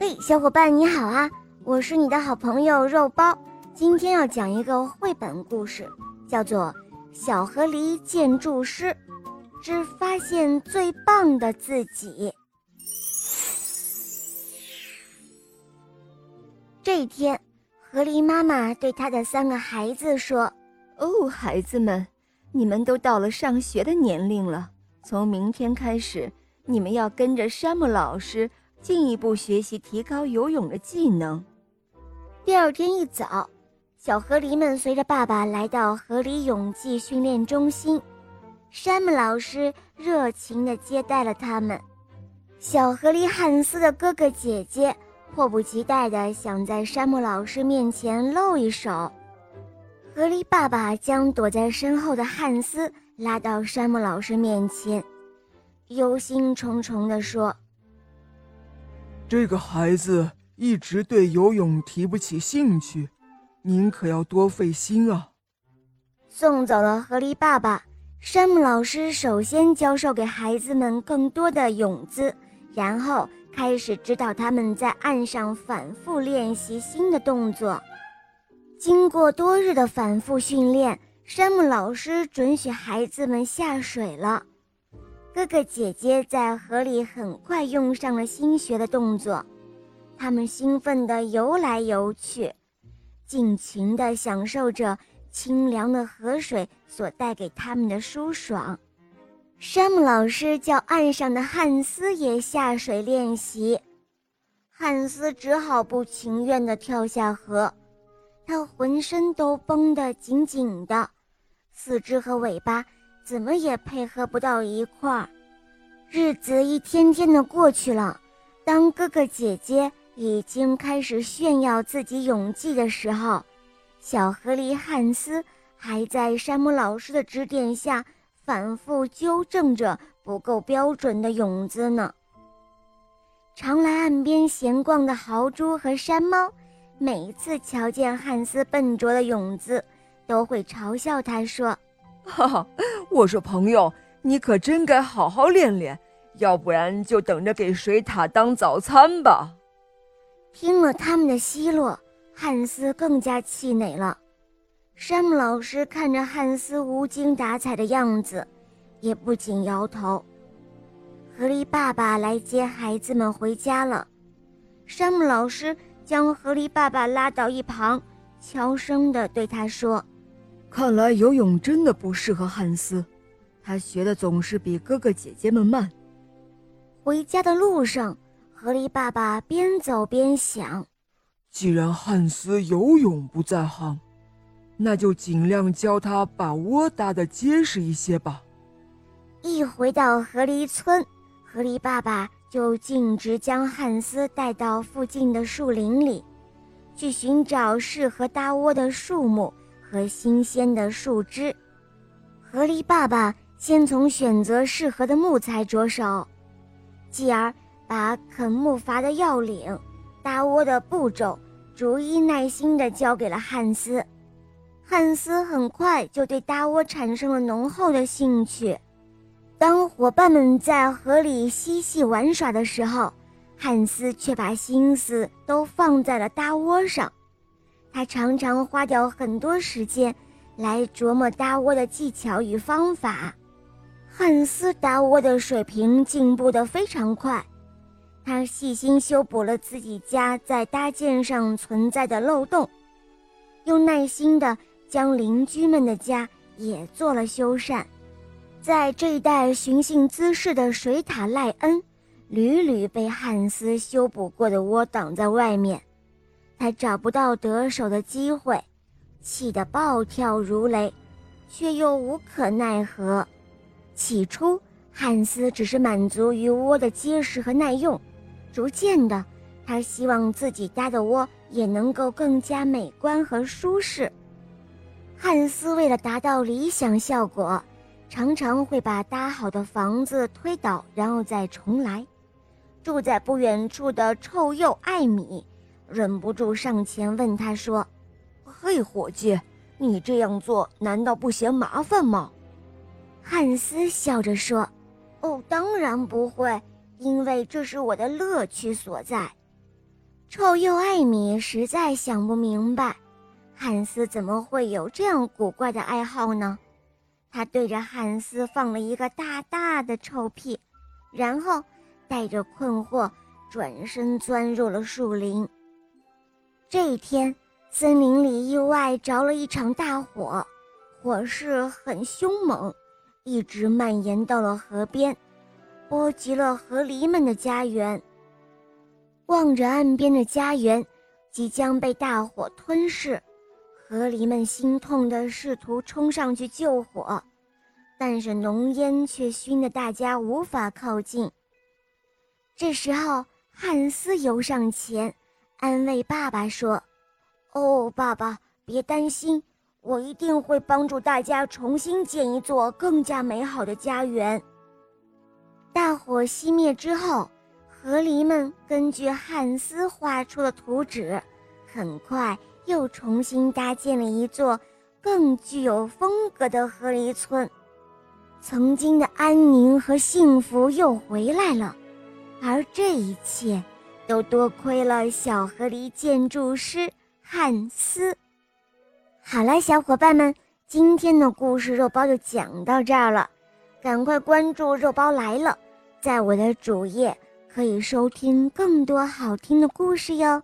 嘿，小伙伴你好啊！我是你的好朋友肉包，今天要讲一个绘本故事，叫做《小河狸建筑师之发现最棒的自己》。这一天，河狸妈妈对她的三个孩子说：“哦，孩子们，你们都到了上学的年龄了，从明天开始。”你们要跟着山姆老师进一步学习提高游泳的技能。第二天一早，小河狸们随着爸爸来到河狸泳技训练中心，山姆老师热情地接待了他们。小河狸汉斯的哥哥姐姐迫不及待地想在山姆老师面前露一手。河狸爸爸将躲在身后的汉斯拉到山姆老师面前。忧心忡忡地说：“这个孩子一直对游泳提不起兴趣，您可要多费心啊。”送走了河狸爸爸，山姆老师首先教授给孩子们更多的泳姿，然后开始指导他们在岸上反复练习新的动作。经过多日的反复训练，山姆老师准许孩子们下水了。哥哥姐姐在河里很快用上了新学的动作，他们兴奋地游来游去，尽情地享受着清凉的河水所带给他们的舒爽。山姆老师叫岸上的汉斯也下水练习，汉斯只好不情愿地跳下河，他浑身都绷得紧紧的，四肢和尾巴。怎么也配合不到一块儿，日子一天天的过去了。当哥哥姐姐已经开始炫耀自己泳技的时候，小河狸汉斯还在山姆老师的指点下反复纠正着不够标准的泳姿呢。常来岸边闲逛的豪猪和山猫，每次瞧见汉斯笨拙的泳姿，都会嘲笑他说。哈哈，我说朋友，你可真该好好练练，要不然就等着给水獭当早餐吧。听了他们的奚落，汉斯更加气馁了。山姆老师看着汉斯无精打采的样子，也不禁摇头。河狸爸爸来接孩子们回家了，山姆老师将河狸爸爸拉到一旁，悄声地对他说。看来游泳真的不适合汉斯，他学的总是比哥哥姐姐们慢。回家的路上，河狸爸爸边走边想：既然汉斯游泳不在行，那就尽量教他把窝搭得结实一些吧。一回到河狸村，河狸爸爸就径直将汉斯带到附近的树林里，去寻找适合搭窝的树木。和新鲜的树枝，河狸爸爸先从选择适合的木材着手，继而把啃木筏的要领、搭窝的步骤逐一耐心地交给了汉斯。汉斯很快就对搭窝产生了浓厚的兴趣。当伙伴们在河里嬉戏玩耍的时候，汉斯却把心思都放在了搭窝上。他常常花掉很多时间来琢磨搭窝的技巧与方法。汉斯搭窝的水平进步得非常快，他细心修补了自己家在搭建上存在的漏洞，又耐心地将邻居们的家也做了修缮。在这一带寻衅滋事的水獭赖恩，屡屡被汉斯修补过的窝挡在外面。他找不到得手的机会，气得暴跳如雷，却又无可奈何。起初，汉斯只是满足于窝的结实和耐用，逐渐的，他希望自己搭的窝也能够更加美观和舒适。汉斯为了达到理想效果，常常会把搭好的房子推倒，然后再重来。住在不远处的臭鼬艾米。忍不住上前问他说：“嘿，伙计，你这样做难道不嫌麻烦吗？”汉斯笑着说：“哦，当然不会，因为这是我的乐趣所在。”臭鼬艾米实在想不明白，汉斯怎么会有这样古怪的爱好呢？他对着汉斯放了一个大大的臭屁，然后带着困惑转身钻入了树林。这一天，森林里意外着了一场大火，火势很凶猛，一直蔓延到了河边，波及了河狸们的家园。望着岸边的家园即将被大火吞噬，河狸们心痛地试图冲上去救火，但是浓烟却熏得大家无法靠近。这时候，汉斯游上前，安慰爸爸说：“哦，爸爸，别担心，我一定会帮助大家重新建一座更加美好的家园。”大火熄灭之后。河狸们根据汉斯画出的图纸，很快又重新搭建了一座更具有风格的河狸村。曾经的安宁和幸福又回来了，而这一切都多亏了小河狸建筑师汉斯。好了，小伙伴们，今天的故事肉包就讲到这儿了，赶快关注“肉包来了”，在我的主页。可以收听更多好听的故事哟。